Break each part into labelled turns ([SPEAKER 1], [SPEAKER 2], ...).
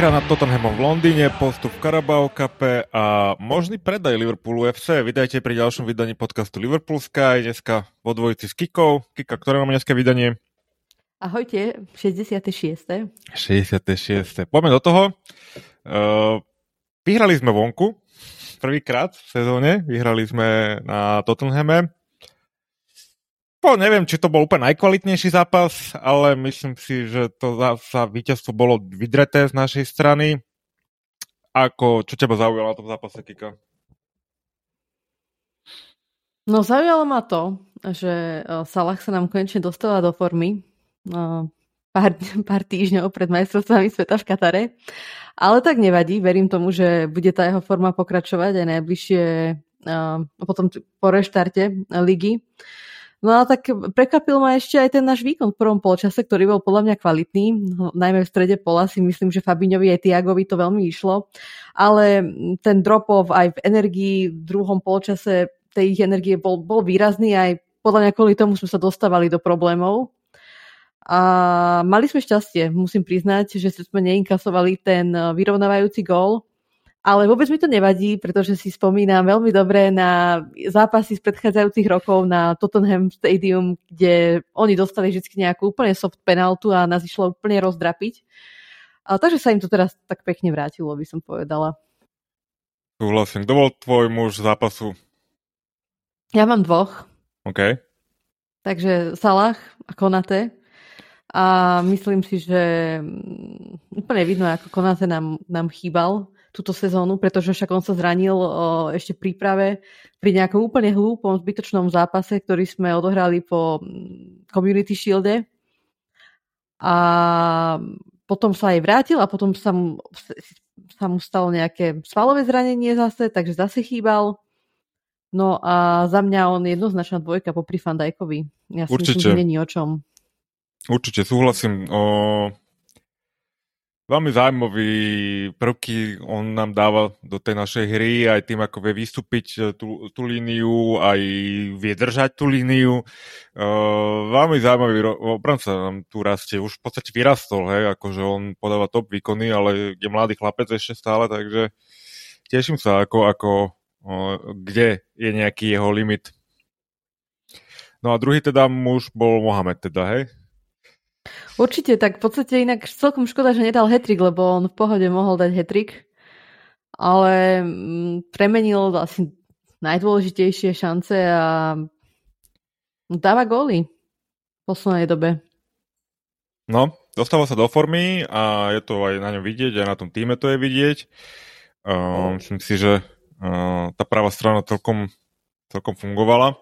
[SPEAKER 1] výhra nad Tottenhamom v Londýne, postup v Carabao Cup a možný predaj Liverpoolu FC. Vydajte pri ďalšom vydaní podcastu Liverpool Sky. Dneska vo dvojici s Kikou. Kika, ktoré máme dneska vydanie?
[SPEAKER 2] Ahojte, 66.
[SPEAKER 1] 66. Poďme do toho. Uh, vyhrali sme vonku prvýkrát v sezóne. Vyhrali sme na Tottenhame. Po, neviem, či to bol úplne najkvalitnejší zápas, ale myslím si, že to za víťazstvo bolo vydreté z našej strany. Ako, čo teba zaujalo na tom zápase, Kika?
[SPEAKER 2] No zaujalo ma to, že e, Salah sa nám konečne dostala do formy e, pár, pár týždňov pred majstrovstvami sveta v Katare. Ale tak nevadí, verím tomu, že bude tá jeho forma pokračovať aj najbližšie, e, potom po reštarte ligy. No a tak prekvapil ma ešte aj ten náš výkon v prvom polčase, ktorý bol podľa mňa kvalitný. No, najmä v strede pola si myslím, že Fabiňovi aj Tiagovi to veľmi išlo. Ale ten drop-off aj v energii v druhom polčase tej ich energie bol, bol výrazný aj podľa mňa kvôli tomu sme sa dostávali do problémov. A mali sme šťastie, musím priznať, že sme neinkasovali ten vyrovnávajúci gól, ale vôbec mi to nevadí, pretože si spomínam veľmi dobre na zápasy z predchádzajúcich rokov na Tottenham Stadium, kde oni dostali vždy nejakú úplne soft penaltu a nás išlo úplne rozdrapiť. A takže sa im to teraz tak pekne vrátilo, by som povedala.
[SPEAKER 1] Súhlasím. Kto bol tvoj muž zápasu?
[SPEAKER 2] Ja mám dvoch.
[SPEAKER 1] OK.
[SPEAKER 2] Takže Salah a Konate. A myslím si, že mm, úplne vidno, ako Konate nám, nám chýbal túto sezónu, pretože však on sa zranil ešte v príprave pri nejakom úplne hlúpom, zbytočnom zápase, ktorý sme odohrali po mm, Community Shielde. A potom sa aj vrátil a potom sa mu, sa mu stalo nejaké svalové zranenie zase, takže zase chýbal. No a za mňa on je jednoznačná dvojka popri Fandajkovi. Ja si Určite. myslím, že není o čom.
[SPEAKER 1] Určite súhlasím. O, veľmi zaujímavý prvky on nám dáva do tej našej hry, aj tým, ako vie vystúpiť e, tú, tú líniu, aj vie držať tú líniu. Uh, veľmi zaujímavý obranca nám tu rastie. Už v podstate vyrastol, hej, akože on podáva top výkony, ale je mladý chlapec ešte stále, takže teším sa, ako, ako uh, kde je nejaký jeho limit. No a druhý teda muž bol Mohamed teda, hej?
[SPEAKER 2] Určite, tak v podstate inak celkom škoda, že nedal hetrik, lebo on v pohode mohol dať hetrik, ale mm, premenil asi najdôležitejšie šance a dáva góly v poslednej dobe.
[SPEAKER 1] No, dostáva sa do formy a je to aj na ňom vidieť, aj na tom týme to je vidieť. Uh, myslím si, že uh, tá pravá strana celkom, celkom fungovala.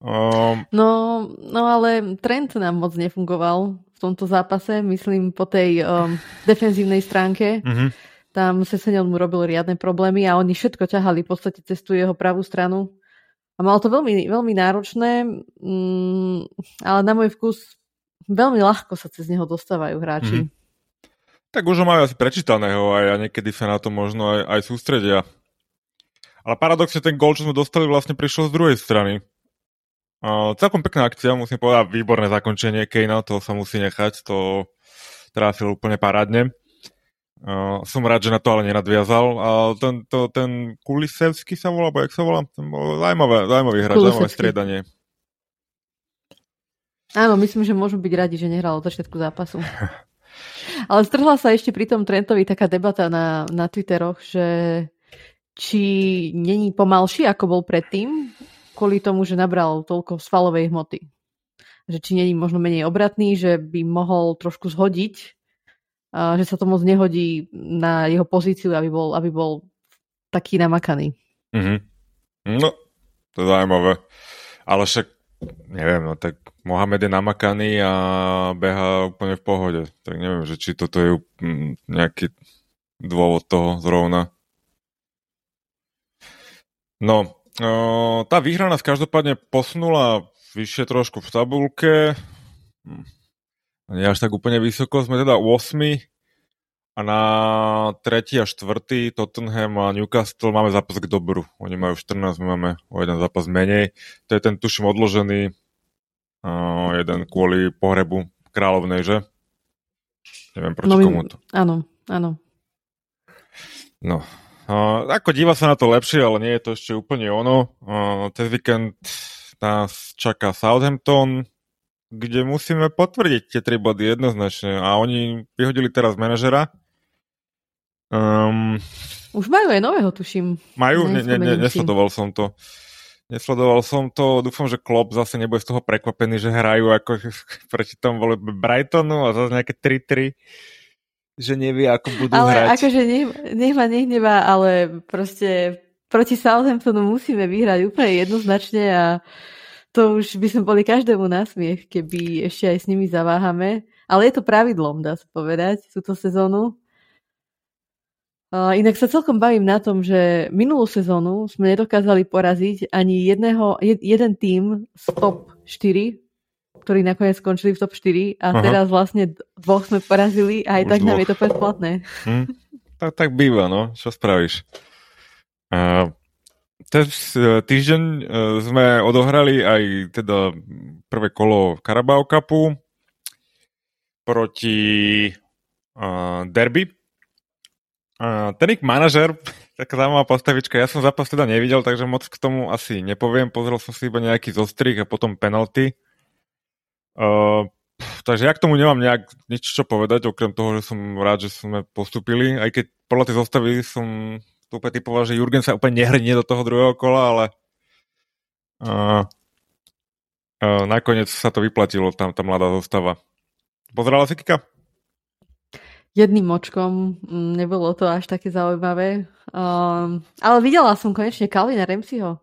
[SPEAKER 2] Um... No, no ale trend nám moc nefungoval v tomto zápase, myslím po tej um, defenzívnej stránke. Uh-huh. Tam Sesenel mu robil riadne problémy a oni všetko ťahali v podstate cez tú jeho pravú stranu. A malo to veľmi, veľmi náročné, mm, ale na môj vkus veľmi ľahko sa cez neho dostávajú hráči. Uh-huh.
[SPEAKER 1] Tak už ho majú asi prečítaného a niekedy sa na to možno aj, aj sústredia. Ale paradoxne ten gol, čo sme dostali, vlastne prišiel z druhej strany. Uh, celkom pekná akcia, musím povedať, výborné zakončenie Kejna, to sa musí nechať, to trafil úplne parádne. Uh, som rád, že na to ale nenadviazal. A ten, to, ten Kulisevský sa volá, alebo jak sa volá? Ten bol zaujímavé, zaujímavý hráč, zaujímavé striedanie.
[SPEAKER 2] Áno, myslím, že môžu byť radi, že nehral od začiatku zápasu. ale strhla sa ešte pri tom Trentovi taká debata na, na Twitteroch, že či není pomalší, ako bol predtým, kvôli tomu, že nabral toľko svalovej hmoty. Že či není možno menej obratný, že by mohol trošku zhodiť, že sa to moc nehodí na jeho pozíciu, aby bol, aby bol taký namakaný.
[SPEAKER 1] Mm-hmm. No, to je zaujímavé. Ale však, neviem, no tak Mohamed je namakaný a beha úplne v pohode. Tak neviem, že či toto je nejaký dôvod toho zrovna. No, tá výhra nás každopádne posunula vyššie trošku v tabulke. Nie až tak úplne vysoko. Sme teda 8 a na 3. a 4. Tottenham a Newcastle máme zápas k dobru. Oni majú 14, my máme o jeden zápas menej. To je ten, tuším, odložený uh, jeden kvôli pohrebu kráľovnej, že? Neviem proti no, komu to.
[SPEAKER 2] Áno, áno.
[SPEAKER 1] No, Uh, ako díva sa na to lepšie, ale nie je to ešte úplne ono. Uh, cez víkend nás čaká Southampton, kde musíme potvrdiť tie tri body jednoznačne. A oni vyhodili teraz manažera. Um,
[SPEAKER 2] Už majú aj nového, tuším.
[SPEAKER 1] Majú? Ne, ne, ne, nesledoval som to. Nesledoval som to. Dúfam, že Klopp zase nebude z toho prekvapený, že hrajú ako proti tomu Brightonu a zase nejaké 3-3 že nevie, ako budú
[SPEAKER 2] ale
[SPEAKER 1] hrať.
[SPEAKER 2] Ale akože nech, nech ma nehnevá, ale proste proti Southamptonu musíme vyhrať úplne jednoznačne a to už by sme boli každému na smiech, keby ešte aj s nimi zaváhame. Ale je to pravidlom, dá sa povedať, túto sezónu. Inak sa celkom bavím na tom, že minulú sezónu sme nedokázali poraziť ani jedného, jeden tým z top 4 ktorí nakoniec skončili v top 4 a Aha. teraz vlastne dvoch sme porazili a aj Už tak dvoch. nám je to predplatné. Hm,
[SPEAKER 1] tak, tak býva, no. Čo spravíš? Uh, Tez týždeň uh, sme odohrali aj teda prvé kolo Carabao Cupu proti uh, Derby. Uh, ten ich manažer, taká zaujímavá postavička, ja som zápas teda nevidel, takže moc k tomu asi nepoviem. Pozrel som si iba nejaký zostrih a potom penalty. Uh, takže ja k tomu nemám nejak nič čo povedať, okrem toho, že som rád, že sme postupili, aj keď podľa tej zostavy som úplne typoval, že Jurgen sa úplne nehrnie do toho druhého kola, ale uh, uh, nakoniec sa to vyplatilo, tam tá mladá zostava. Pozerala si Kika?
[SPEAKER 2] Jedným očkom, mm, nebolo to až také zaujímavé. Um, ale videla som konečne Calvina Remsiho.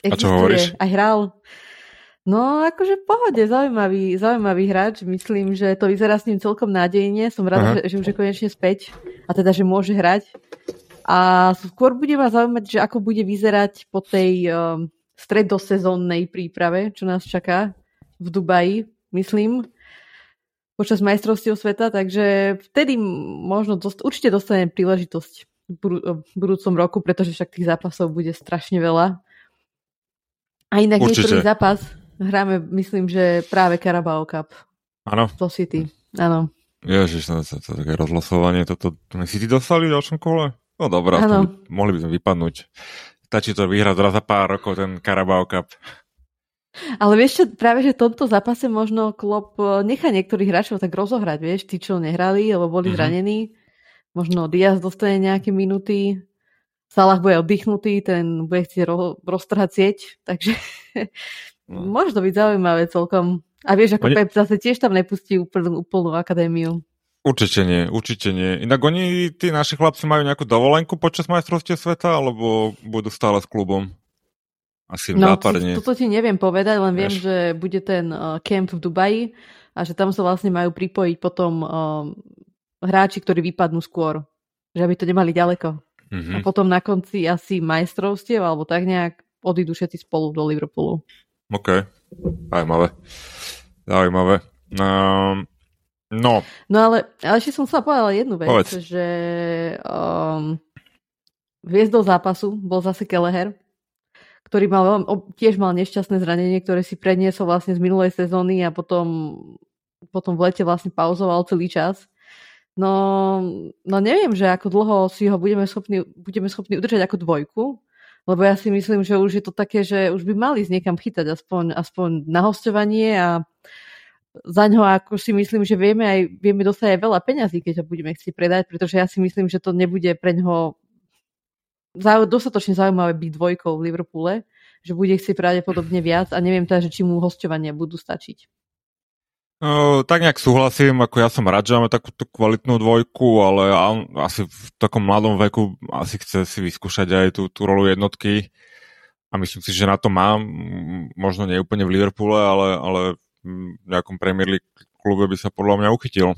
[SPEAKER 1] A čo hovoríš?
[SPEAKER 2] Aj hral. No, akože v pohode, zaujímavý, zaujímavý hráč. Myslím, že to vyzerá s ním celkom nádejne. Som rada, že, že už je konečne späť a teda, že môže hrať. A skôr bude ma zaujímať, že ako bude vyzerať po tej um, stredosezónnej príprave, čo nás čaká v Dubaji, myslím, počas majstrovstiev sveta, takže vtedy možno dost, určite dostanem príležitosť v, v budúcom roku, pretože však tých zápasov bude strašne veľa. A inak niektorý zápas Hráme, myslím, že práve Carabao Cup.
[SPEAKER 1] Áno.
[SPEAKER 2] To City, áno.
[SPEAKER 1] Ježiš, to, to, to, také rozlosovanie, toto City dostali v ďalšom kole? No dobré, by, mohli by sme vypadnúť. Stačí to vyhrať raz za pár rokov, ten Carabao Cup.
[SPEAKER 2] Ale vieš čo, práve že v tomto zápase možno Klopp e, nechá niektorých hráčov tak rozohrať, vieš, tí, čo nehrali, alebo boli mm-hmm. zranení. Možno Diaz dostane nejaké minuty, Salah bude oddychnutý, ten bude chcieť ro- roztrhať sieť, takže No. Môže to byť zaujímavé celkom. A vieš, ako oni... Pep zase tiež tam nepustí úplnú, úplnú akadémiu.
[SPEAKER 1] Určite nie, určite nie. Inak oni, tí naši chlapci majú nejakú dovolenku počas majstrovstie sveta, alebo budú stále s klubom? Asi
[SPEAKER 2] no, západne. To, toto ti neviem povedať, len viem, že bude ten uh, camp v Dubaji a že tam sa vlastne majú pripojiť potom uh, hráči, ktorí vypadnú skôr. Že aby to nemali ďaleko. Mm-hmm. A potom na konci asi majstrovstiev, alebo tak nejak odídu všetci spolu do Liverpoolu.
[SPEAKER 1] OK. Zaujímavé. Zaujímavé. Um, no.
[SPEAKER 2] No ale, ale ešte som sa povedala jednu vec, Povedz. že um, hviezdou zápasu bol zase Keleher, ktorý mal, tiež mal nešťastné zranenie, ktoré si predniesol vlastne z minulej sezóny a potom, potom v lete vlastne pauzoval celý čas. No, no neviem, že ako dlho si ho budeme schopní, budeme schopní udržať ako dvojku, lebo ja si myslím, že už je to také, že už by mali z niekam chytať aspoň, aspoň na hostovanie a za ňo ako si myslím, že vieme aj vieme dostať aj veľa peňazí, keď ho budeme chcieť predať, pretože ja si myslím, že to nebude pre ňoho dostatočne zaujímavé byť dvojkou v Liverpoole, že bude chcieť pravdepodobne viac a neviem teda, že či mu hostovania budú stačiť.
[SPEAKER 1] Uh, tak nejak súhlasím, ako ja som rád, že máme takúto kvalitnú dvojku, ale asi v takom mladom veku asi chce si vyskúšať aj tú, tú rolu jednotky a myslím si, že na to má, možno nie úplne v Liverpoole, ale, ale v nejakom Premier League klube by sa podľa mňa uchytil.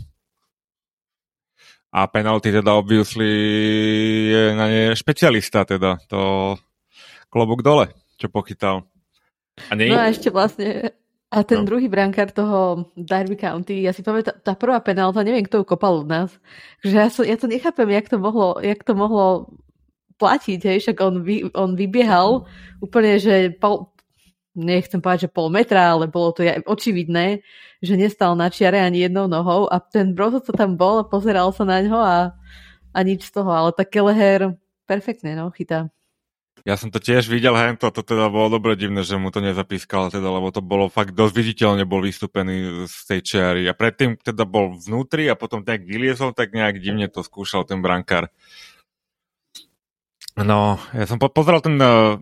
[SPEAKER 1] A penalty teda obviously je na ne špecialista teda, to klobúk dole, čo pochytal.
[SPEAKER 2] A nie... No a ešte vlastne a ten no. druhý brankár toho Derby County, ja si pamätám, tá prvá penálta, neviem, kto ju kopal od nás. Že ja, so, ja to nechápem, jak to mohlo, jak to mohlo platiť, hej, však on, vy, on vybiehal úplne, že pol, nechcem povedať, že pol metra, ale bolo to očividné, že nestal na čiare ani jednou nohou a ten Brozo sa tam bol a pozeral sa na ňo a, a nič z toho, ale tak Keleher perfektne no, chytá.
[SPEAKER 1] Ja som to tiež videl, hej, to, teda bolo dobre divné, že mu to nezapískalo, teda, lebo to bolo fakt dosť viditeľne bol vystúpený z tej čiary. A predtým teda bol vnútri a potom tak vyliezol, tak nejak divne to skúšal ten brankár. No, ja som po- pozeral ten uh,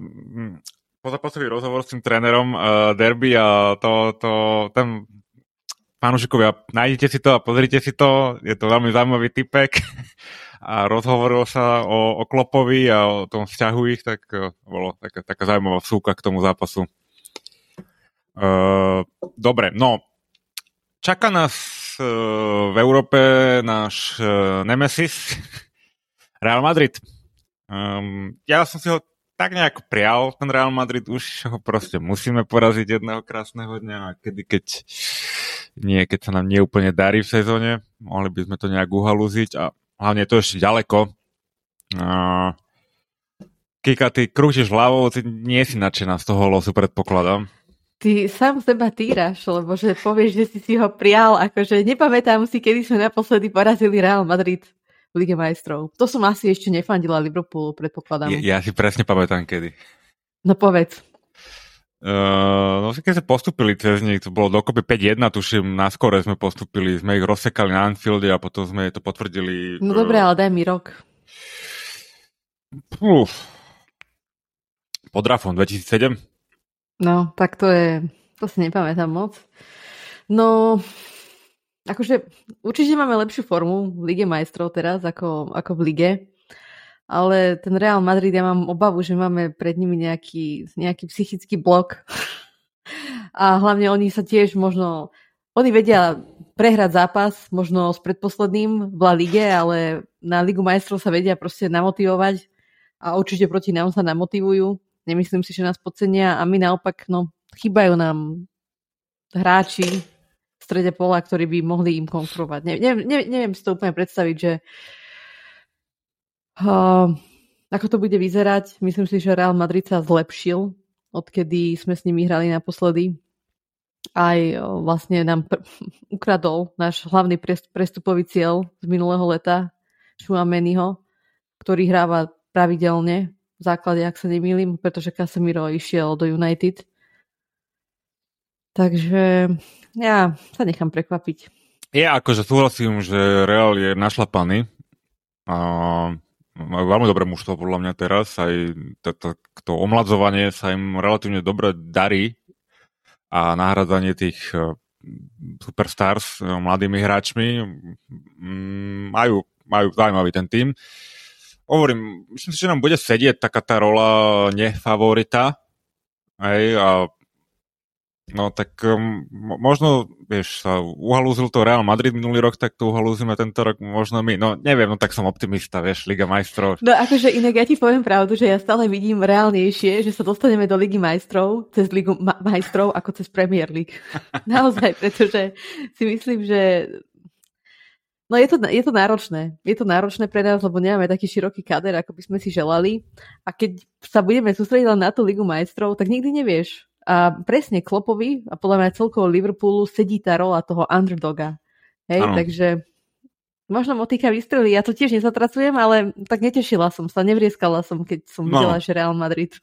[SPEAKER 1] pozaposový rozhovor s tým trénerom uh, Derby a to, to, ten fanúšikovia, nájdete si to a pozrite si to, je to veľmi zaujímavý typek a rozhovorilo sa o, o Klopovi a o tom vzťahu ich, tak uh, bolo taká, taká zaujímavá súka k tomu zápasu. Uh, dobre, no, čaká nás uh, v Európe náš uh, Nemesis, Real Madrid. Um, ja som si ho tak nejak prial, ten Real Madrid, už ho proste musíme poraziť jedného krásneho dňa kedy, keď nie, keď sa nám neúplne darí v sezóne, mohli by sme to nejak uhalúziť a hlavne je to ešte ďaleko. Uh, Kika, ty krútiš hlavou, ty nie si nadšená z toho losu, predpokladám.
[SPEAKER 2] Ty sám seba týraš, lebo že povieš, že si si ho prial, akože nepamätám si, kedy sme naposledy porazili Real Madrid v Lige majstrov. To som asi ešte nefandila Liverpoolu, predpokladám.
[SPEAKER 1] Ja, ja si presne pamätám, kedy.
[SPEAKER 2] No povedz.
[SPEAKER 1] Uh, no keď sme postupili cez nich, to bolo dokopy 5-1, tuším, na skore sme postupili, sme ich rozsekali na Anfielde a potom sme to potvrdili.
[SPEAKER 2] No dobre, ale daj mi rok.
[SPEAKER 1] Uf. Pod Rafom 2007?
[SPEAKER 2] No, tak to je, to si nepamätám moc. No, akože určite máme lepšiu formu v Lige majstrov teraz ako, ako v Lige ale ten Real Madrid, ja mám obavu, že máme pred nimi nejaký, nejaký psychický blok. A hlavne oni sa tiež možno, oni vedia prehrať zápas, možno s predposledným v La Lige, ale na Ligu majstrov sa vedia proste namotivovať a určite proti nám sa namotivujú. Nemyslím si, že nás podcenia a my naopak, no, chýbajú nám hráči v strede pola, ktorí by mohli im konkurovať. Ne, ne, ne, neviem si to úplne predstaviť, že Uh, ako to bude vyzerať? Myslím si, že Real Madrid sa zlepšil, odkedy sme s nimi hrali naposledy. Aj uh, vlastne nám pr- ukradol náš hlavný prestupový cieľ z minulého leta, Šuameniho, ktorý hráva pravidelne v základe, ak sa nemýlim, pretože Casemiro išiel do United. Takže ja sa nechám prekvapiť.
[SPEAKER 1] Je akože súhlasím, že Real je našlapaný. Uh, majú veľmi dobré mužstvo podľa mňa teraz, aj to, omladzovanie sa im relatívne dobre darí a nahradzanie tých e, superstars e, mladými hráčmi mm, majú, majú zaujímavý ten tým. Hovorím, myslím si, že nám bude sedieť taká tá rola nefavorita aj, a No tak um, možno, vieš, sa uhalúzil to Real Madrid minulý rok, tak to uhalúzime tento rok možno my. No neviem, no tak som optimista, vieš, Liga majstrov.
[SPEAKER 2] No akože inak ja ti poviem pravdu, že ja stále vidím reálnejšie, že sa dostaneme do Ligy majstrov cez Ligu ma- majstrov ako cez Premier League. Naozaj, pretože si myslím, že No je to, je to náročné. Je to náročné pre nás, lebo nemáme taký široký kader, ako by sme si želali. A keď sa budeme sústrediť len na tú Ligu majstrov, tak nikdy nevieš a presne Klopovi a podľa mňa celkovo Liverpoolu sedí tá rola toho underdoga. Hej, ano. takže možno motika vystrelí. Ja to tiež nezatracujem, ale tak netešila som sa, nevrieskala som, keď som no. videla, že Real Madrid.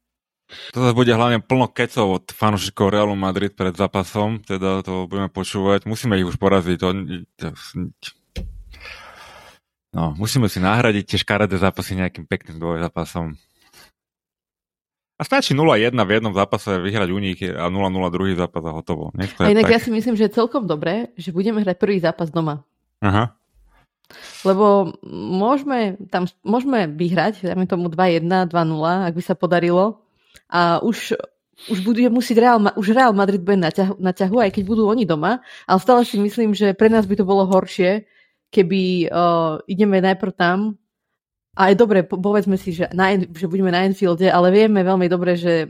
[SPEAKER 1] to bude hlavne plno kecov od fanúšikov Realu Madrid pred zápasom, teda to budeme počúvať. Musíme ich už poraziť. To, no, musíme si nahradiť tie škaredé zápasy nejakým pekným dvojzápasom. A stačí 0-1 v jednom zápase vyhrať nich a 0-0 druhý zápas a hotovo.
[SPEAKER 2] A inak tak. ja si myslím, že je celkom dobré, že budeme hrať prvý zápas doma.
[SPEAKER 1] Aha.
[SPEAKER 2] Lebo môžeme, tam, môžeme vyhrať, dáme tomu 2-1, 2-0, ak by sa podarilo. A už, už bude musieť Real, už Real Madrid bude na ťahu, na ťahu, aj keď budú oni doma. Ale stále si myslím, že pre nás by to bolo horšie, keby uh, ideme najprv tam a je dobre, povedzme si, že, na, že budeme na Enfielde, ale vieme veľmi dobre, že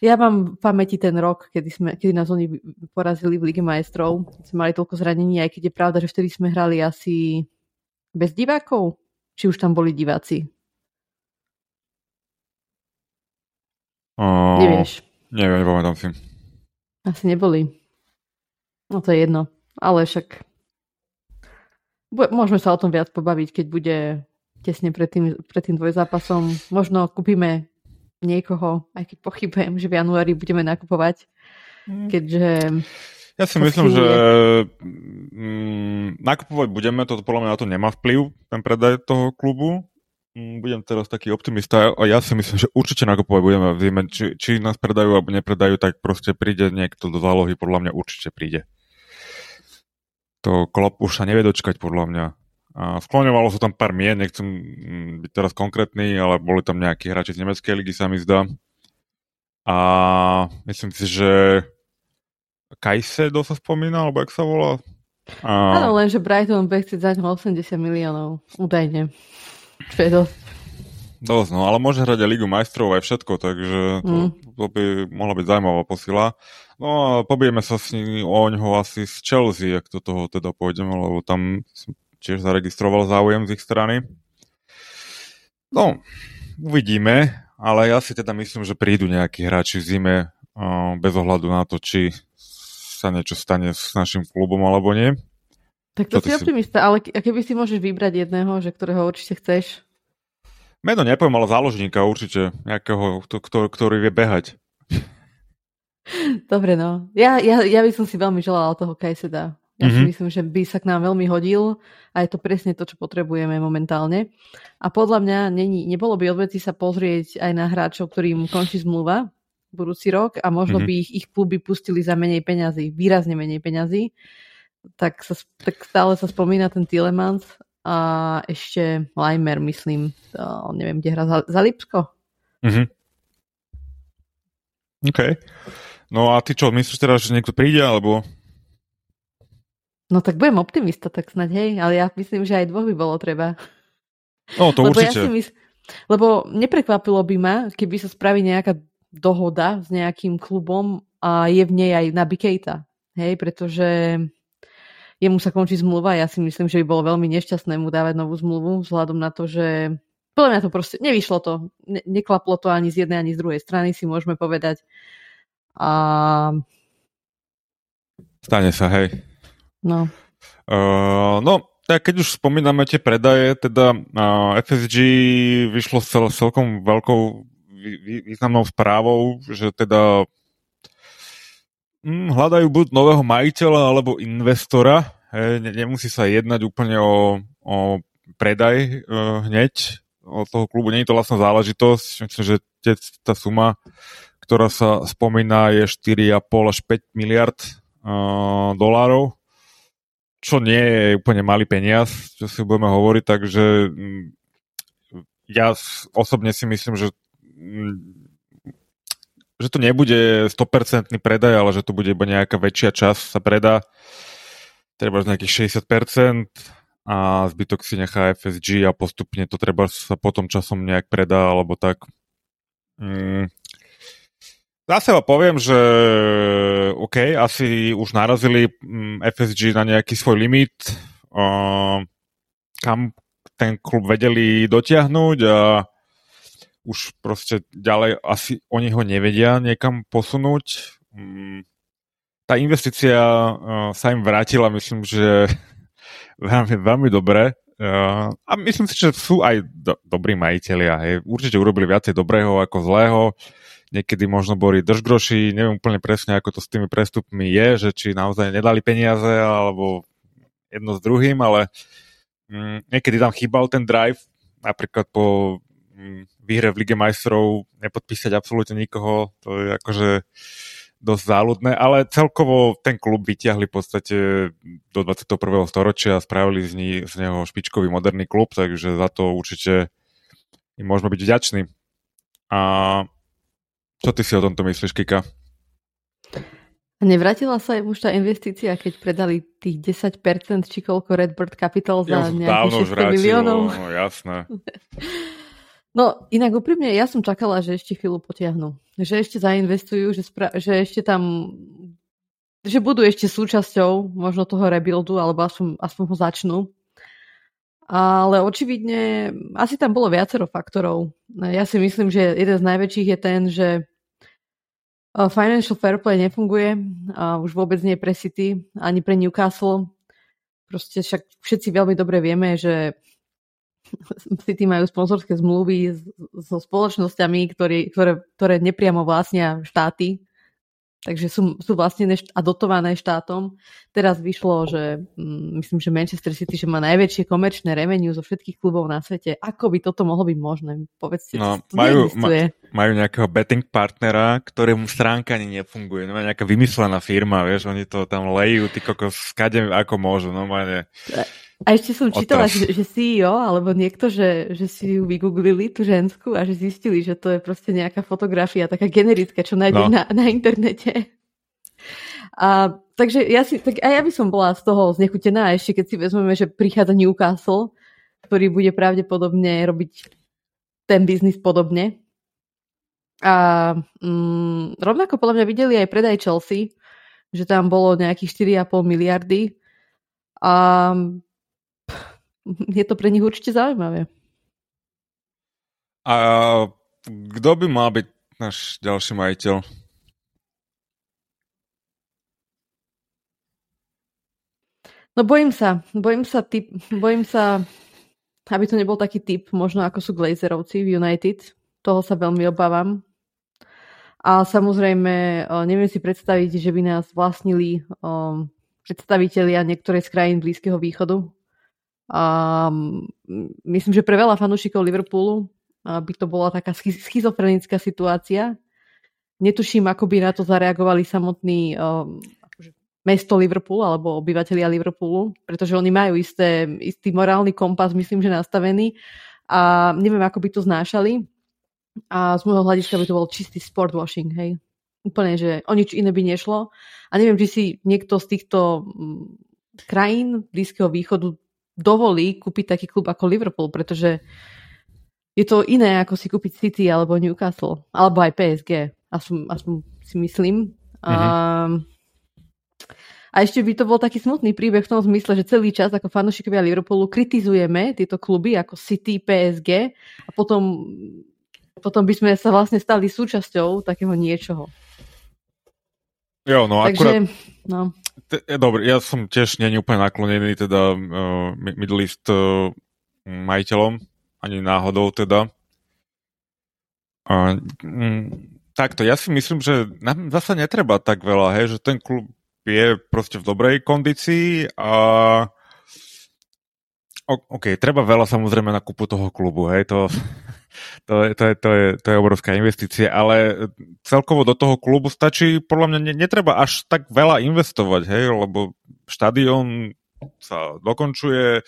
[SPEAKER 2] ja mám v pamäti ten rok, kedy, sme, kedy nás oni porazili v Lige majstrov. Sme mali toľko zranení, aj keď je pravda, že vtedy sme hrali asi bez divákov. Či už tam boli diváci? Uh, Nevieš.
[SPEAKER 1] Neviem, nepamätám si.
[SPEAKER 2] Asi neboli. No to je jedno. Ale však môžeme sa o tom viac pobaviť, keď bude tesne pred tým, pred tým dvojzápasom. Možno kúpime niekoho, aj keď pochybujem, že v januári budeme nakupovať, mm. keďže...
[SPEAKER 1] Ja si myslím, že mm, nakupovať budeme, toto podľa mňa na to nemá vplyv, ten predaj toho klubu. Mm, budem teraz taký optimista a ja si myslím, že určite nakupovať budeme v zime. Či, či nás predajú alebo nepredajú, tak proste príde niekto do zálohy, podľa mňa určite príde. To klop už sa nevie dočkať, podľa mňa. A skloňovalo sa tam pár mien, nechcem mm, byť teraz konkrétny, ale boli tam nejakí hráči z nemeckej ligy, sa mi zdá. A myslím si, že Kajsedo sa spomína, alebo jak sa volá?
[SPEAKER 2] A... Áno, len že Brighton bude chcieť zať 80 miliónov, údajne. Čo je dosť.
[SPEAKER 1] Dosť, no, ale môže hrať aj Ligu majstrov, aj všetko, takže to, mm. to by mohla byť zaujímavá posila. No a pobijeme sa s ním o ňoho asi z Chelsea, ak do toho teda pôjdeme, lebo tam tiež zaregistroval záujem z ich strany. No, uvidíme, ale ja si teda myslím, že prídu nejakí hráči v zime bez ohľadu na to, či sa niečo stane s našim klubom alebo nie.
[SPEAKER 2] Tak to si optimista, si... ale keby si môžeš vybrať jedného, že ktorého určite chceš?
[SPEAKER 1] Meno nepoviem, ale záložníka určite, nejakého, ktorý, ktorý vie behať.
[SPEAKER 2] Dobre, no. Ja, ja, ja by som si veľmi želala toho Kajseda. Ja mm-hmm. si mhm. myslím, že by sa k nám veľmi hodil a je to presne to, čo potrebujeme momentálne. A podľa mňa není, nebolo by odveci sa pozrieť aj na hráčov, ktorým končí zmluva budúci rok a možno mm-hmm. by ich, ich kluby pustili za menej peňazí, výrazne menej peňazí. Tak, sa, tak stále sa spomína ten Tielemans a ešte Leimer, myslím, to, neviem, kde hrá za, za Lipsko.
[SPEAKER 1] Mm-hmm. OK. No a ty čo, myslíš teraz, že niekto príde, alebo
[SPEAKER 2] No tak budem optimista, tak snad hej, ale ja myslím, že aj dvoch by bolo treba.
[SPEAKER 1] No, to lebo určite. Ja mysl...
[SPEAKER 2] Lebo neprekvapilo by ma, keby sa spraví nejaká dohoda s nejakým klubom a je v nej aj na Bikejta. Hej, pretože jemu sa končí zmluva. Ja si myslím, že by bolo veľmi nešťastné mu dávať novú zmluvu vzhľadom na to, že podľa mňa to proste nevyšlo to. Ne- neklaplo to ani z jednej, ani z druhej strany, si môžeme povedať. A...
[SPEAKER 1] Stane sa, hej.
[SPEAKER 2] No.
[SPEAKER 1] Uh, no, tak keď už spomíname tie predaje, teda uh, FSG vyšlo s cel, celkom veľkou vý, významnou správou, že teda hľadajú buď nového majiteľa alebo investora. He, ne, nemusí sa jednať úplne o, o predaj uh, hneď od toho klubu. Je to vlastná záležitosť. Myslím, že te, tá suma, ktorá sa spomína, je 4,5 až 5 miliard uh, dolárov čo nie je úplne malý peniaz, čo si budeme hovoriť, takže mm, ja osobne si myslím, že mm, že to nebude 100% predaj, ale že to bude iba nejaká väčšia časť sa predá, treba nejakých 60% a zbytok si nechá FSG a postupne to treba sa potom časom nejak predá, alebo tak. Mm, za seba poviem, že OK, asi už narazili mm, FSG na nejaký svoj limit, kam ten klub vedeli dotiahnuť a už proste ďalej asi oni ho nevedia niekam posunúť. Mm, tá investícia sa im vrátila, myslím, že veľmi, veľmi dobre. A myslím si, že sú aj do, dobrí majiteľia. Určite urobili viacej dobrého ako zlého niekedy možno boli držgroši, neviem úplne presne, ako to s tými prestupmi je, že či naozaj nedali peniaze, alebo jedno s druhým, ale mm, niekedy tam chýbal ten drive, napríklad po výhre v Lige majstrov nepodpísať absolútne nikoho, to je akože dosť záľudné, ale celkovo ten klub vyťahli v podstate do 21. storočia a spravili z, ní, z neho špičkový moderný klub, takže za to určite im môžeme byť vďační. A čo ty si o tomto myslíš, Kika?
[SPEAKER 2] Nevrátila sa im už tá investícia, keď predali tých 10% či koľko Redbird Capital za ja nejakých 600 miliónov?
[SPEAKER 1] No jasné.
[SPEAKER 2] No inak úprimne, ja som čakala, že ešte chvíľu potiahnu. Že ešte zainvestujú, že, spra- že ešte tam že budú ešte súčasťou možno toho rebuildu, alebo aspoň, aspoň ho začnú. Ale očividne asi tam bolo viacero faktorov. Ja si myslím, že jeden z najväčších je ten, že Financial fair play nefunguje, a už vôbec nie pre City, ani pre Newcastle. Proste však všetci veľmi dobre vieme, že City majú sponzorské zmluvy so spoločnosťami, ktoré, ktoré, ktoré nepriamo vlastnia štáty takže sú, sú vlastne a dotované štátom. Teraz vyšlo, že mm, myslím, že Manchester City že má najväčšie komerčné revenue zo všetkých klubov na svete. Ako by toto mohlo byť možné? Povedzte, no, to
[SPEAKER 1] majú, ma, majú nejakého betting partnera, ktorému stránka ani nefunguje. No, nejaká vymyslená firma, vieš, oni to tam lejú, ty kokos, skade ako môžu, no
[SPEAKER 2] a ešte som čítala, že, že CEO alebo niekto, že, že si ju vygooglili, tú ženskú a že zistili, že to je proste nejaká fotografia, taká generická, čo nájdeš no. na, na internete. A, takže ja si, tak aj ja by som bola z toho znechutená, ešte keď si vezmeme, že prichádza Newcastle, ktorý bude pravdepodobne robiť ten biznis podobne. A mm, rovnako podľa mňa videli aj predaj Chelsea, že tam bolo nejakých 4,5 miliardy. A je to pre nich určite zaujímavé.
[SPEAKER 1] A kto by mal byť náš ďalší majiteľ?
[SPEAKER 2] No bojím sa, bojím sa, typ, bojím sa, aby to nebol taký typ, možno ako sú Glazerovci v United. Toho sa veľmi obávam. A samozrejme, neviem si predstaviť, že by nás vlastnili um, predstavitelia niektorej z krajín Blízkeho východu, a myslím, že pre veľa fanúšikov Liverpoolu by to bola taká schizofrenická situácia. Netuším, ako by na to zareagovali samotný um, mesto Liverpool alebo obyvateľia Liverpoolu, pretože oni majú isté, istý morálny kompas, myslím, že nastavený a neviem, ako by to znášali. A z môjho hľadiska by to bol čistý sport washing, hej. Úplne, že o nič iné by nešlo. A neviem, či si niekto z týchto krajín Blízkeho východu dovolí kúpiť taký klub ako Liverpool, pretože je to iné ako si kúpiť City alebo Newcastle, alebo aj PSG, aspoň, aspoň si myslím. Uh-huh. A, a ešte by to bol taký smutný príbeh v tom zmysle, že celý čas ako fanúšikovia Liverpoolu kritizujeme tieto kluby ako City, PSG a potom, potom by sme sa vlastne stali súčasťou takého niečoho.
[SPEAKER 1] Jo, no Takže, akurát... No. Dobre, ja som tiež není úplne naklonený teda uh, Middle East uh, majiteľom, ani náhodou teda. Uh, mm, takto, ja si myslím, že nám zase netreba tak veľa, hej, že ten klub je proste v dobrej kondícii a OK, treba veľa samozrejme na kúpu toho klubu, hej, to, to, je, to, je, to, je, to je obrovská investícia, ale celkovo do toho klubu stačí, podľa mňa netreba až tak veľa investovať, hej, lebo štadión sa dokončuje,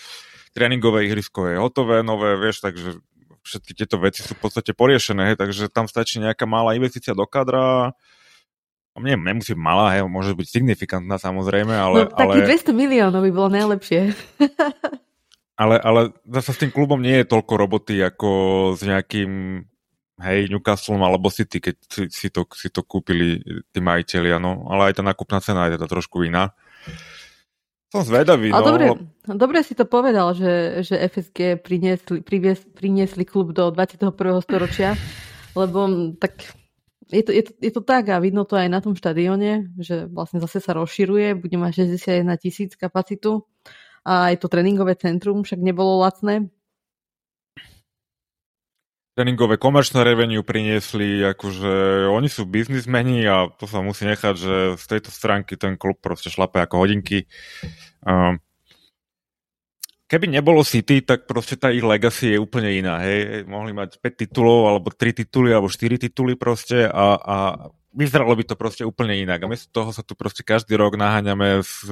[SPEAKER 1] tréningové ihrisko je hotové, nové, vieš, takže všetky tieto veci sú v podstate poriešené, hej, takže tam stačí nejaká malá investícia do kadra, nie, nemusí malá, hej, môže byť signifikantná samozrejme, ale...
[SPEAKER 2] No, takých ale... 200 miliónov by bolo najlepšie.
[SPEAKER 1] Ale, ale zase s tým klubom nie je toľko roboty ako s nejakým hej, Newcastle alebo City, keď si, si, to, si to kúpili tí majiteľi, no. Ale aj tá nákupná cena je teda trošku iná. Som zvedavý, no.
[SPEAKER 2] Dobre, dobre si to povedal, že, že FSG priniesli, privies, priniesli klub do 21. storočia, lebo tak je to, je, to, je to tak a vidno to aj na tom štadióne, že vlastne zase sa rozširuje, bude mať 61 tisíc kapacitu a aj to tréningové centrum však nebolo lacné.
[SPEAKER 1] Tréningové komerčné revenue priniesli, akože oni sú biznismeni a to sa musí nechať, že z tejto stránky ten klub proste šlape ako hodinky. Keby nebolo City, tak proste tá ich legacy je úplne iná. Hej. Mohli mať 5 titulov, alebo 3 tituly, alebo 4 tituly proste a, a vyzeralo by to proste úplne inak. A my z toho sa tu proste každý rok naháňame s,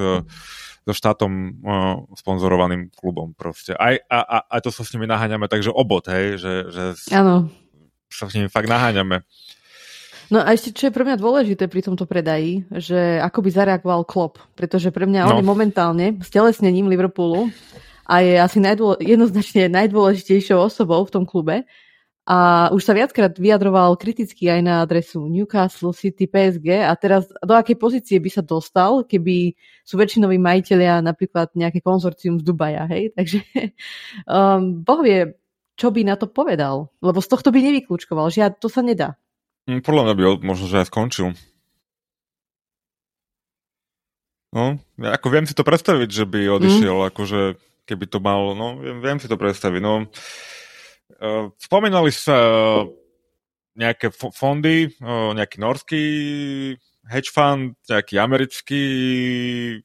[SPEAKER 1] so štátom uh, sponzorovaným klubom proste. Aj, a, a, a to sa s nimi naháňame, takže obod, hej, že, že
[SPEAKER 2] ano.
[SPEAKER 1] sa s nimi fakt naháňame.
[SPEAKER 2] No a ešte, čo je pre mňa dôležité pri tomto predaji, že ako by zareagoval Klopp, pretože pre mňa no. on je momentálne s telesnením Liverpoolu a je asi najdôle, jednoznačne najdôležitejšou osobou v tom klube a už sa viackrát vyjadroval kriticky aj na adresu Newcastle City PSG a teraz do akej pozície by sa dostal, keby sú väčšinoví majiteľia napríklad nejaké konzorcium z Dubaja, hej? Takže um, Boh vie, čo by na to povedal, lebo z tohto by nevyklúčkoval, že to sa nedá.
[SPEAKER 1] Mm, podľa mňa by možno, že aj skončil. No, ja ako viem si to predstaviť, že by odišiel, mm. akože keby to mal, no, viem, viem si to predstaviť. No, uh, spomínali sa nejaké fondy, uh, nejaký norský hedge fund, nejaký americký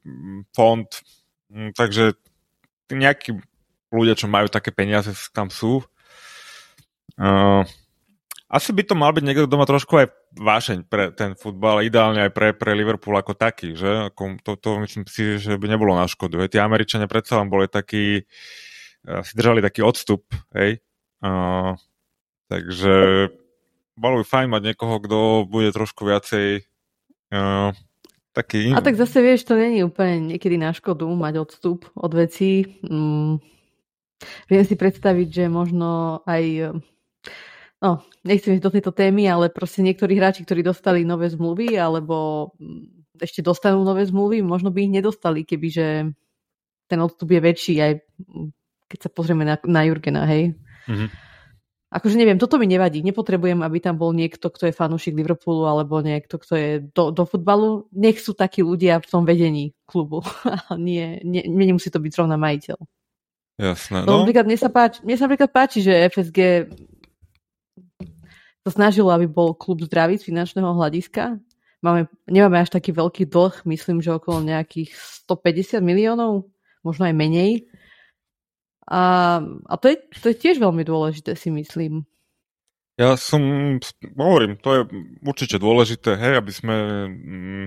[SPEAKER 1] mm, fond, mm, takže nejakí ľudia, čo majú také peniaze, tam sú. Asi by to mal byť niekto, kto má trošku aj vášeň pre ten futbal, ideálne aj pre, pre Liverpool ako taký, že? Ako, to, to myslím si, že by nebolo na škodu. Hej. Tí Američania predsa vám boli takí, si držali taký odstup, hej. Uh, takže bolo by fajn mať niekoho, kto bude trošku viacej uh, taký...
[SPEAKER 2] A tak zase vieš, to není úplne niekedy na škodu mať odstup od vecí. Mm. Viem si predstaviť, že možno aj no, nechcem ísť do tejto témy, ale proste niektorí hráči, ktorí dostali nové zmluvy, alebo mm, ešte dostanú nové zmluvy, možno by ich nedostali, kebyže ten odstup je väčší, aj mm, keď sa pozrieme na, na Jurgena, hej. Mm-hmm. Akože neviem, toto mi nevadí. Nepotrebujem, aby tam bol niekto, kto je fanúšik Liverpoolu, alebo niekto, kto je do, do futbalu. Nech sú takí ľudia v tom vedení klubu. nie, nie, nemusí to byť zrovna majiteľ.
[SPEAKER 1] Jasné.
[SPEAKER 2] No. Napríklad mne sa, páči, mne sa napríklad páči, že FSG sa snažilo, aby bol klub zdravý z finančného hľadiska. Máme, nemáme až taký veľký dlh, myslím, že okolo nejakých 150 miliónov, možno aj menej. A, a to, je, to je tiež veľmi dôležité, si myslím.
[SPEAKER 1] Ja som, hovorím, to je určite dôležité, hej, aby sme mm,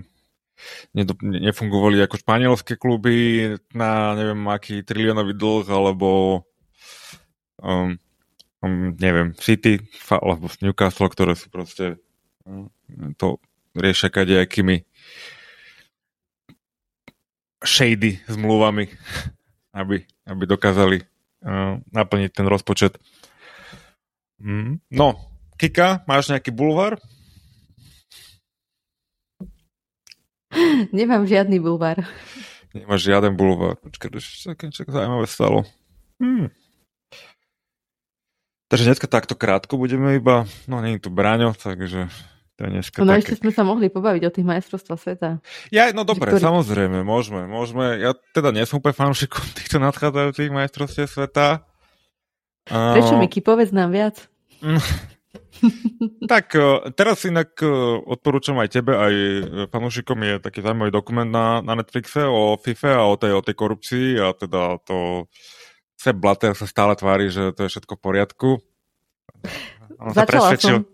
[SPEAKER 1] nefungovali ako španielské kluby na neviem aký triliónový dlh, alebo um, um, neviem, City alebo Newcastle, ktoré sú proste um, to riešia kadejakými shady zmluvami, aby, aby dokázali naplniť ten rozpočet. Mm. No, Kika, máš nejaký bulvár?
[SPEAKER 2] Nemám žiadny bulvár.
[SPEAKER 1] Nemáš žiaden bulvár. Počkaj, sa zaujímavé stalo. Hmm. Takže dneska takto krátko budeme iba, no nie je tu Braňo, takže to dneska
[SPEAKER 2] No
[SPEAKER 1] také...
[SPEAKER 2] ešte sme sa mohli pobaviť o tých majstrovstvách sveta.
[SPEAKER 1] Ja, no dobre, ktorý... samozrejme, môžeme, môžeme. Ja teda nie som úplne fanúšikom týchto nadchádzajúcich majstrovstiev sveta.
[SPEAKER 2] Prečo, Miky, povedz nám viac.
[SPEAKER 1] tak e, teraz inak e, odporúčam aj tebe, aj fanúšikom je taký zaujímavý dokument na, na Netflixe o FIFA a o tej, o tej korupcii a teda to Sepp Blatter sa stále tvári, že to je všetko v poriadku.
[SPEAKER 2] On Začala som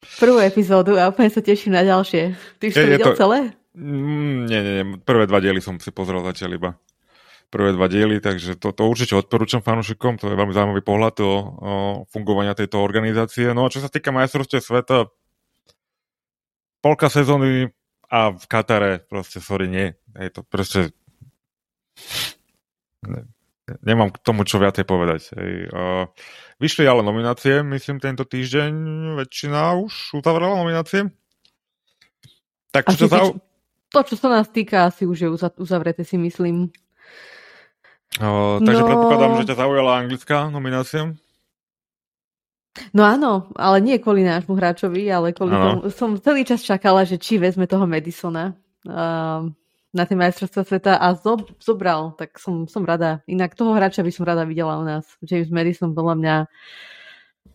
[SPEAKER 2] prvú epizódu a úplne sa teším na ďalšie. Ty už je, to videl to... celé?
[SPEAKER 1] Mm, nie, nie, nie. Prvé dva diely som si pozrel zatiaľ iba. Prvé dva diely, takže to, to určite odporúčam fanúšikom. To je veľmi zaujímavý pohľad o, o fungovania tejto organizácie. No a čo sa týka majstrovstiev sveta, polka sezóny a v Katare proste, sorry, nie. Je to proste nemám k tomu čo viacej povedať. Hej. Uh, vyšli ale nominácie, myslím, tento týždeň väčšina už uzavrela nominácie. Tak čo
[SPEAKER 2] za... To, čo sa nás týka, asi už je uzavreté, si myslím.
[SPEAKER 1] Uh, takže no... predpokladám, že ťa zaujala anglická nominácia?
[SPEAKER 2] No áno, ale nie kvôli nášmu hráčovi, ale kvôli tomu, som celý čas čakala, že či vezme toho Madisona. Uh, na tie majstrovstvá sveta a zob, zobral, tak som, som rada. Inak toho hráča by som rada videla u nás. James Madison podľa mňa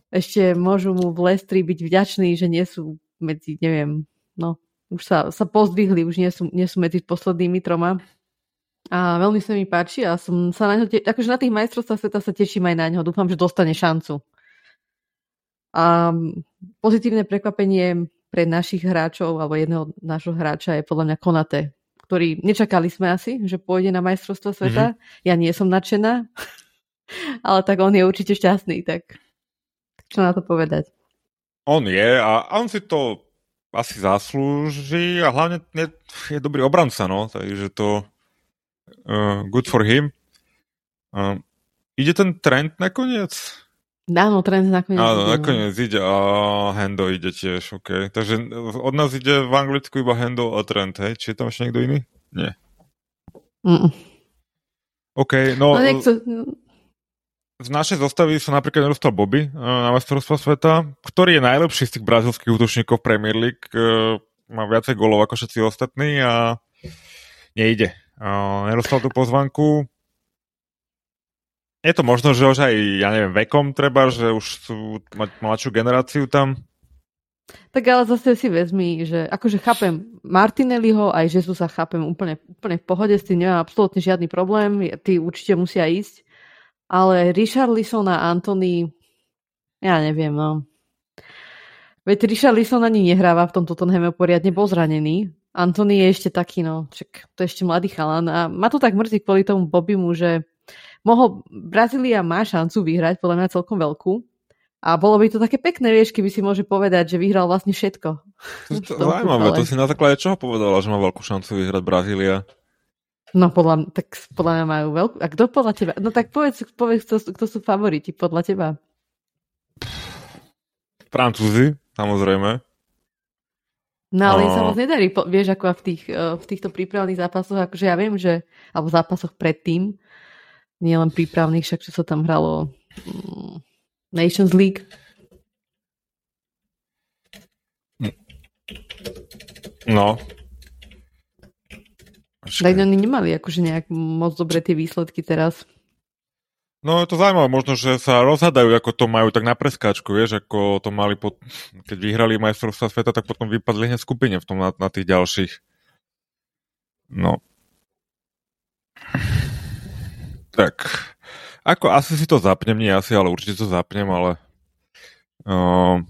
[SPEAKER 2] ešte môžu mu v Lestri byť vďační, že nie sú medzi, neviem, no, už sa, sa pozdvihli, už nie sú, nie sú medzi poslednými troma. A veľmi sa mi páči a som sa na ňo, te- akože na tých majstrovstvách sveta sa teším aj na ňo. Dúfam, že dostane šancu. A pozitívne prekvapenie pre našich hráčov, alebo jedného nášho hráča je podľa mňa Konate, ktorý nečakali sme asi, že pôjde na majstrovstvo sveta. Mm-hmm. Ja nie som nadšená, ale tak on je určite šťastný, tak čo na to povedať?
[SPEAKER 1] On je a on si to asi zaslúži a hlavne je, je dobrý obranca, no, takže to uh, good for him. Uh, ide ten trend nakoniec?
[SPEAKER 2] Áno, trend nakoniec.
[SPEAKER 1] Áno, no. nakoniec ide a Hendo ide tiež, OK. Takže od nás ide v Anglicku iba Hendo a trend, hej? Či je tam ešte niekto iný? Nie. Mm. OK, no... no nechcú... z našej zostavy sa napríklad nedostal Bobby na majstrovstvo sveta, ktorý je najlepší z tých brazilských útočníkov Premier League. Má viacej golov ako všetci ostatní a nejde. Nedostal tú pozvanku. Je to možno, že už aj, ja neviem, vekom treba, že už sú mladšiu generáciu tam?
[SPEAKER 2] Tak ale zase si vezmi, že akože chápem Martinelliho, aj Jezusa chápem úplne, úplne v pohode, s tým nemám absolútne žiadny problém, tí určite musia ísť, ale Richard Lisson a Anthony, ja neviem, no. Veď Richard Lisson ani nehráva v tomto Tottenhame poriadne, bol zranený. Anthony je ešte taký, no, čak, to je ešte mladý chalan a ma to tak mrzí kvôli tomu Bobimu, že mohol, Brazília má šancu vyhrať, podľa mňa celkom veľkú, a bolo by to také pekné, vieš, keby si môže povedať, že vyhral vlastne všetko.
[SPEAKER 1] To, to zaujímavé, to si na základe čoho povedala, že má veľkú šancu vyhrať Brazília?
[SPEAKER 2] No podľa, tak podľa mňa majú veľkú. A kto podľa teba? No tak povedz, povedz kto, kto sú favoriti podľa teba.
[SPEAKER 1] Francúzi, samozrejme.
[SPEAKER 2] No ale im sa moc nedarí, vieš, ako v, tých, eh, v týchto prípravných zápasoch, akože ja viem, že, alebo zápasoch predtým, nie len prípravných, však čo sa tam hralo, mm, Nations League.
[SPEAKER 1] No.
[SPEAKER 2] Tak oni nemali akože nejak moc dobre tie výsledky teraz.
[SPEAKER 1] No je to zaujímavé, možno, že sa rozhadajú, ako to majú tak na preskáčku, vieš, ako to mali, pod... keď vyhrali majstrovstva sveta, tak potom vypadli hneď skupine v tom na, na tých ďalších. No. Tak. Ako asi si to zapnem, nie asi, ale určite to zapnem, ale uh,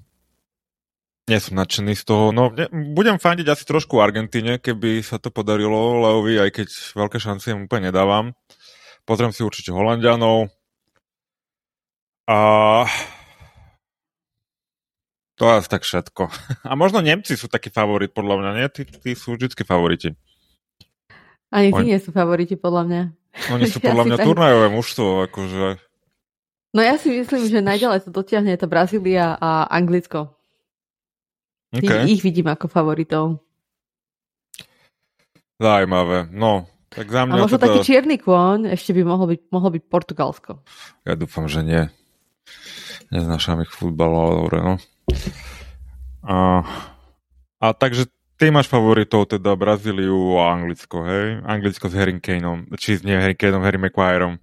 [SPEAKER 1] nie som nadšený z toho. No, ne, budem fandiť asi trošku Argentíne, keby sa to podarilo Leovi, aj keď veľké šancie mu úplne nedávam. Pozriem si určite Holandianov. A to je asi tak všetko. A možno Nemci sú takí favorit, podľa mňa, nie? Tí, tí sú vždy favoriti.
[SPEAKER 2] Ani tí nie sú favoriti, podľa mňa.
[SPEAKER 1] Oni sú podľa ja mňa turnajové mužstvo, akože...
[SPEAKER 2] No ja si myslím, že najďalej sa dotiahne tá Brazília a Anglicko. Okay. Ich, ich vidím ako favoritov.
[SPEAKER 1] Zajímavé. No, tak za mňa
[SPEAKER 2] a možno teda... taký čierny kôň ešte by mohol byť, mohol byť Portugalsko.
[SPEAKER 1] Ja dúfam, že nie. Neznášam ich futbalov, dobre, no. A, a takže ty máš favoritov teda Brazíliu a Anglicko, hej? Anglicko s Harry Kaneom, či s nie Harry Kaneom, Harry Maguireom.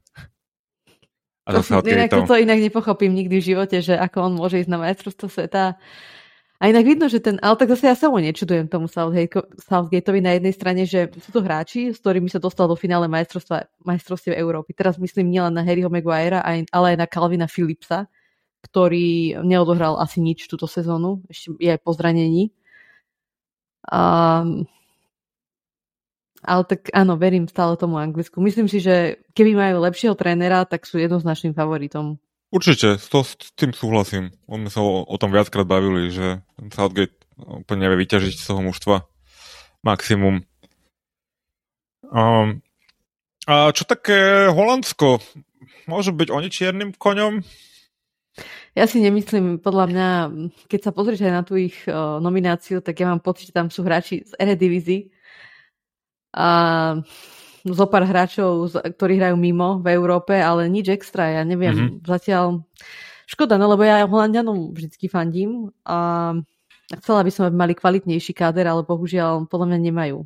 [SPEAKER 2] A to, inak, toto inak nepochopím nikdy v živote, že ako on môže ísť na majstrovstvo sveta. A inak vidno, že ten, ale tak zase ja sa mu nečudujem tomu Southgateovi na jednej strane, že sú to hráči, s ktorými sa dostal do finále majstrovstva, majstrovstiev Európy. Teraz myslím nielen na Harryho Maguirea, ale aj na Calvina Philipsa, ktorý neodohral asi nič túto sezónu, ešte je aj po zranení. Um, ale tak áno, verím stále tomu Anglicku. Myslím si, že keby majú lepšieho trénera, tak sú jednoznačným favoritom.
[SPEAKER 1] Určite, to, s tým súhlasím. Sme sa o, o tom viackrát bavili, že Southgate úplne nevie vyťažiť z toho mužstva maximum. Um, a čo také Holandsko? Môže byť oni čiernym koňom?
[SPEAKER 2] Ja si nemyslím, podľa mňa, keď sa pozrieš aj na tú ich uh, nomináciu, tak ja mám pocit, že tam sú hráči z Eredivizy a zo pár hráčov, ktorí hrajú mimo v Európe, ale nič extra, ja neviem, mm-hmm. zatiaľ škoda, no lebo ja Holandianom vždycky fandím a chcela by som, aby mali kvalitnejší káder, ale bohužiaľ podľa mňa nemajú.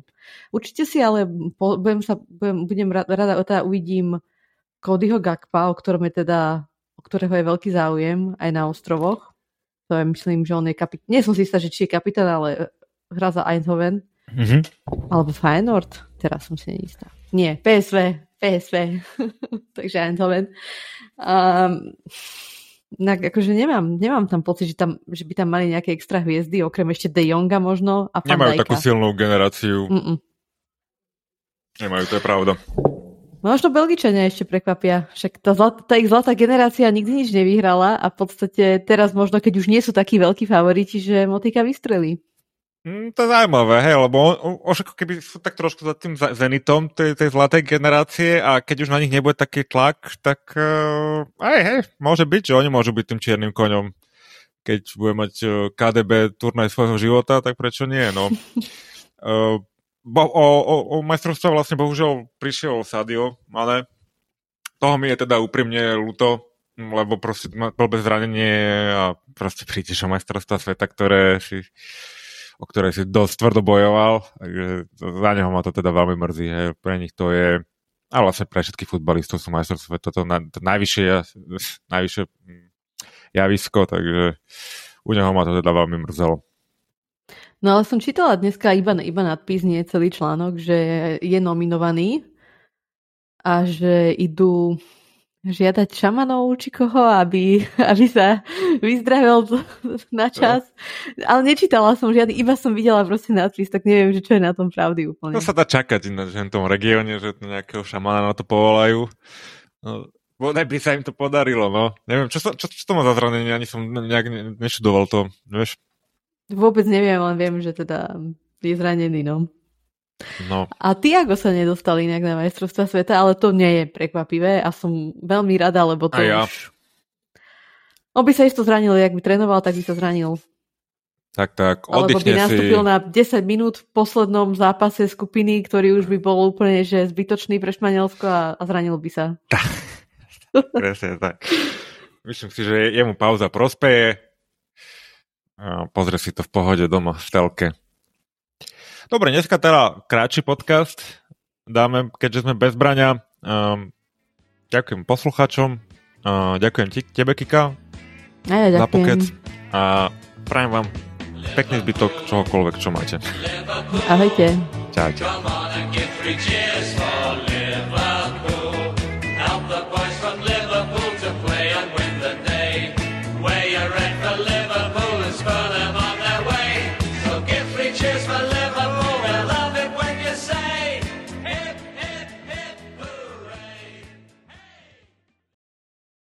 [SPEAKER 2] Určite si ale budem, sa, budem, budem rada, teda uvidím Codyho Gakpa, o ktorom je teda ktorého je veľký záujem aj na ostrovoch. To je, myslím, že on je kapitán. Nie som si istá, že či je kapitán, ale hra za Eindhoven. Mm-hmm. Alebo Feyenoord. Teraz som si neistá. Nie, PSV. PSV. Takže Eindhoven. Um, tak akože nemám, nemám tam pocit, že, tam, že by tam mali nejaké extra hviezdy, okrem ešte De Jonga možno a
[SPEAKER 1] Nemajú takú silnú generáciu. Mm-mm. Nemajú, to je pravda.
[SPEAKER 2] Možno Belgičania ešte prekvapia. Však tá, zlat, tá ich zlatá generácia nikdy nič nevyhrala a v podstate teraz možno, keď už nie sú takí veľkí favoriti, že Motika vystrelí.
[SPEAKER 1] Mm, to je zaujímavé, hej, lebo už ako keby sú tak trošku za tým zenitom tej, tej zlatej generácie a keď už na nich nebude taký tlak, tak uh, aj, hej, môže byť, že oni môžu byť tým čiernym koňom. Keď bude mať uh, KDB turnaj svojho života, tak prečo nie, no. Uh, bo, o, o, o majstrovstvo vlastne bohužiaľ prišiel Sadio, ale toho mi je teda úprimne ľúto. lebo proste bol bez zranenie a proste prídeš o majstrovstva sveta, ktoré si, o ktoré si dosť tvrdo bojoval, takže za neho ma to teda veľmi mrzí. Hej. Pre nich to je, ale vlastne pre všetkých futbalistov sú majstrovstva sveta to, na, to najvyššie, najvyššie javisko, takže u neho ma to teda veľmi mrzelo.
[SPEAKER 2] No ale som čítala dneska iba, iba nadpis, nie celý článok, že je nominovaný a že idú žiadať šamanov či koho, aby, aby sa vyzdravil na čas. No. Ale nečítala som žiadny, iba som videla proste nadpis, tak neviem, že čo je na tom pravdy úplne.
[SPEAKER 1] To sa dá čakať na v tom regióne, že nejakého šamana na to povolajú. No, by sa im to podarilo, no. Neviem, čo, čo, čo to má za zranenie, ani som nejak nešudoval to, vieš?
[SPEAKER 2] Vôbec neviem, len viem, že teda je zranený, no. No. A Tiago sa nedostali inak na majstrovstva sveta, ale to nie je prekvapivé a som veľmi rada, lebo to a ja. už... On by sa isto zranil, ak by trénoval, tak by sa zranil.
[SPEAKER 1] Tak, tak,
[SPEAKER 2] Alebo by nastúpil si... na 10 minút v poslednom zápase skupiny, ktorý už by bol úplne že zbytočný pre Španielsko a, a zranil by sa.
[SPEAKER 1] Presne tak. Myslím si, že jemu pauza prospeje. Pozrie si to v pohode doma v telke. Dobre, dneska teda kratší podcast dáme, keďže sme bez brania. Um, ďakujem poslucháčom, uh, ďakujem ti, tebe, Kika,
[SPEAKER 2] a ja za pokec
[SPEAKER 1] a prajem vám pekný zbytok čohokoľvek, čo máte.
[SPEAKER 2] Ahojte.
[SPEAKER 1] Čaute.